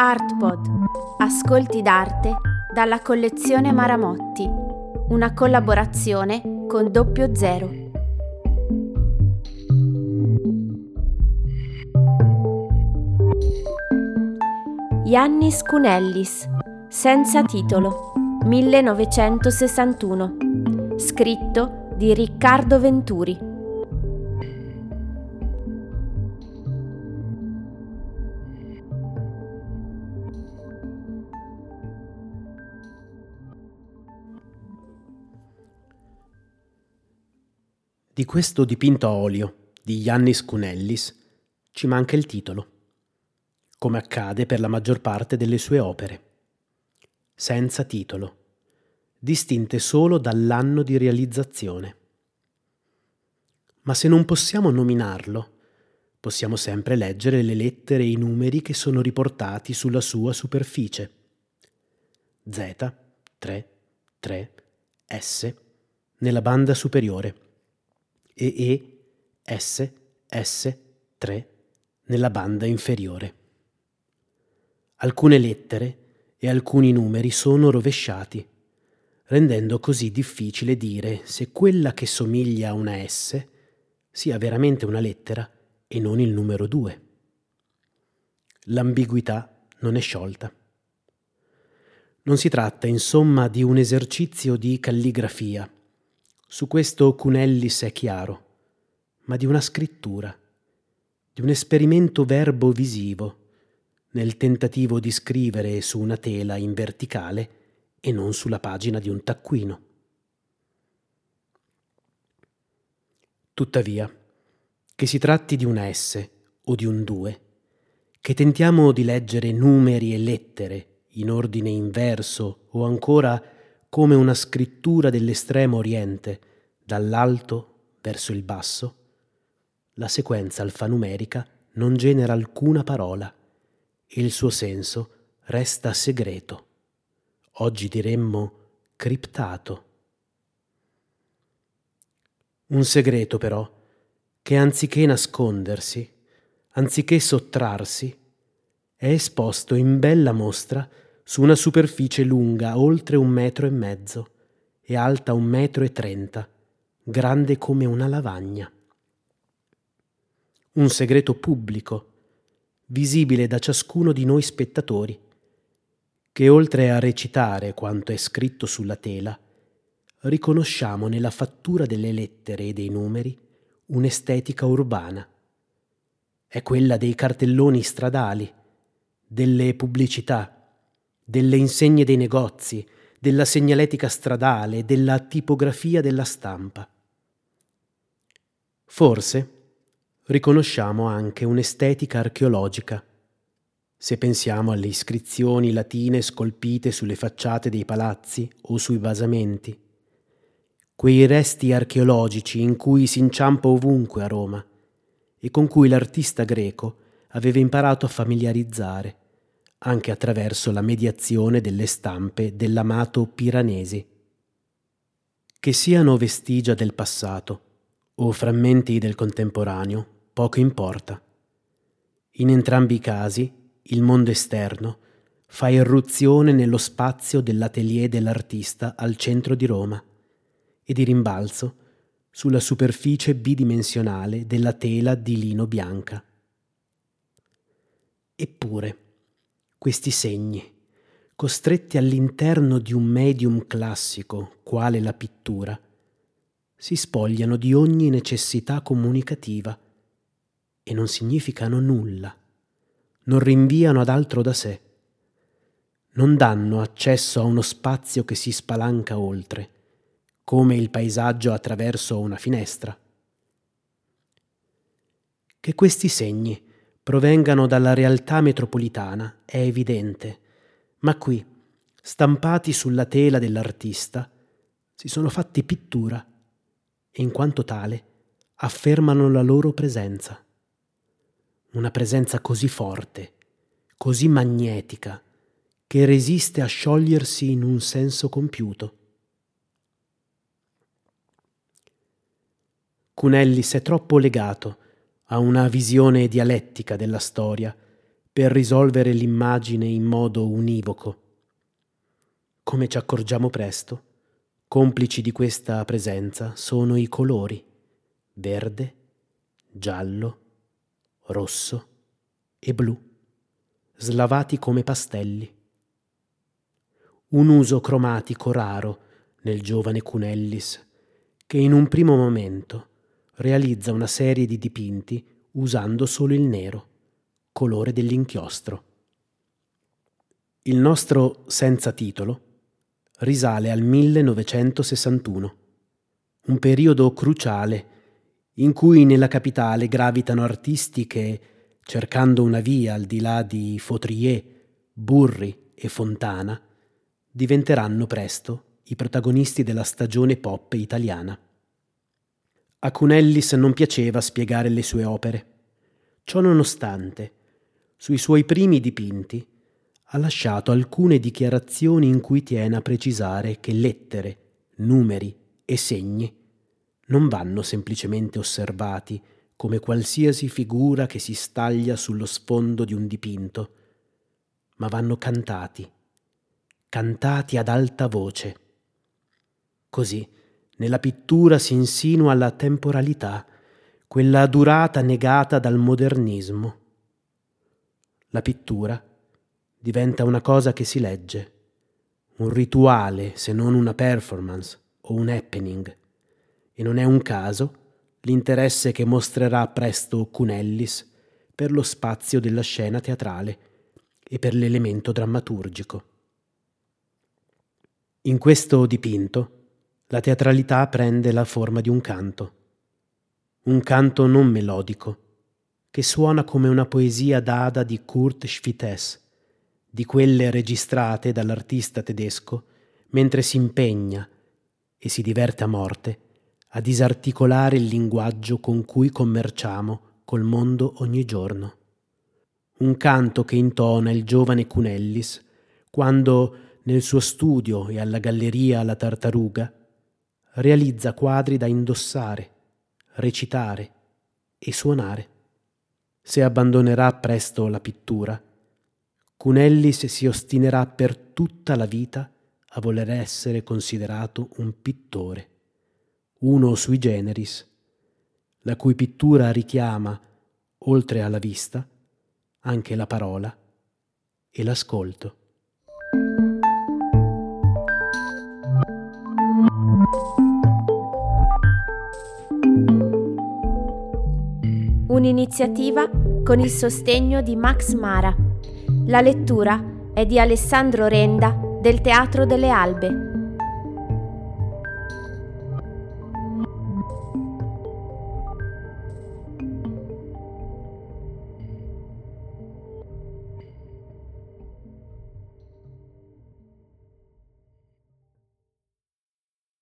Artpod. Ascolti d'arte dalla collezione Maramotti. Una collaborazione con Doppio Zero. Iannis Cunellis. Senza titolo. 1961. Scritto di Riccardo Venturi. Di questo dipinto a olio di Iannis Cunellis ci manca il titolo, come accade per la maggior parte delle sue opere. Senza titolo, distinte solo dall'anno di realizzazione. Ma se non possiamo nominarlo, possiamo sempre leggere le lettere e i numeri che sono riportati sulla sua superficie. Z, 3, 3, S, nella banda superiore e E, S, S, 3 nella banda inferiore. Alcune lettere e alcuni numeri sono rovesciati, rendendo così difficile dire se quella che somiglia a una S sia veramente una lettera e non il numero 2. L'ambiguità non è sciolta. Non si tratta insomma di un esercizio di calligrafia, su questo Cunellis è chiaro, ma di una scrittura, di un esperimento verbo-visivo, nel tentativo di scrivere su una tela in verticale e non sulla pagina di un taccuino. Tuttavia, che si tratti di una S o di un 2, che tentiamo di leggere numeri e lettere in ordine inverso o ancora come una scrittura dell'estremo oriente, dall'alto verso il basso, la sequenza alfanumerica non genera alcuna parola e il suo senso resta segreto. Oggi diremmo criptato. Un segreto però che anziché nascondersi, anziché sottrarsi, è esposto in bella mostra su una superficie lunga oltre un metro e mezzo e alta un metro e trenta, grande come una lavagna. Un segreto pubblico, visibile da ciascuno di noi spettatori, che oltre a recitare quanto è scritto sulla tela, riconosciamo nella fattura delle lettere e dei numeri un'estetica urbana. È quella dei cartelloni stradali, delle pubblicità, delle insegne dei negozi, della segnaletica stradale, della tipografia della stampa. Forse riconosciamo anche un'estetica archeologica. Se pensiamo alle iscrizioni latine scolpite sulle facciate dei palazzi o sui basamenti, quei resti archeologici in cui si inciampa ovunque a Roma e con cui l'artista greco aveva imparato a familiarizzare anche attraverso la mediazione delle stampe dell'amato Piranesi. Che siano vestigia del passato o frammenti del contemporaneo, poco importa. In entrambi i casi, il mondo esterno fa irruzione nello spazio dell'atelier dell'artista al centro di Roma e di rimbalzo sulla superficie bidimensionale della tela di lino bianca. Eppure, questi segni, costretti all'interno di un medium classico, quale la pittura, si spogliano di ogni necessità comunicativa e non significano nulla, non rinviano ad altro da sé, non danno accesso a uno spazio che si spalanca oltre, come il paesaggio attraverso una finestra. Che questi segni provengano dalla realtà metropolitana è evidente, ma qui, stampati sulla tela dell'artista, si sono fatti pittura e in quanto tale affermano la loro presenza. Una presenza così forte, così magnetica, che resiste a sciogliersi in un senso compiuto. Cunellis è troppo legato a una visione dialettica della storia per risolvere l'immagine in modo univoco. Come ci accorgiamo presto, complici di questa presenza sono i colori verde, giallo, rosso e blu, slavati come pastelli. Un uso cromatico raro nel giovane Cunellis, che in un primo momento realizza una serie di dipinti usando solo il nero, colore dell'inchiostro. Il nostro senza titolo risale al 1961, un periodo cruciale in cui nella capitale gravitano artisti che, cercando una via al di là di Fautrier, Burri e Fontana, diventeranno presto i protagonisti della stagione pop italiana. A Cunellis non piaceva spiegare le sue opere. Ciò nonostante, sui suoi primi dipinti ha lasciato alcune dichiarazioni in cui tiene a precisare che lettere, numeri e segni non vanno semplicemente osservati come qualsiasi figura che si staglia sullo sfondo di un dipinto, ma vanno cantati, cantati ad alta voce. Così nella pittura si insinua la temporalità, quella durata negata dal modernismo. La pittura diventa una cosa che si legge, un rituale se non una performance o un happening. E non è un caso l'interesse che mostrerà presto Cunellis per lo spazio della scena teatrale e per l'elemento drammaturgico. In questo dipinto la teatralità prende la forma di un canto, un canto non melodico, che suona come una poesia d'ada di Kurt Schwitters, di quelle registrate dall'artista tedesco mentre si impegna e si diverte a morte a disarticolare il linguaggio con cui commerciamo col mondo ogni giorno. Un canto che intona il giovane Cunellis quando nel suo studio e alla galleria La Tartaruga realizza quadri da indossare, recitare e suonare. Se abbandonerà presto la pittura, Cunellis si ostinerà per tutta la vita a voler essere considerato un pittore, uno sui generis, la cui pittura richiama, oltre alla vista, anche la parola e l'ascolto. Un'iniziativa con il sostegno di Max Mara. La lettura è di Alessandro Renda del Teatro delle Albe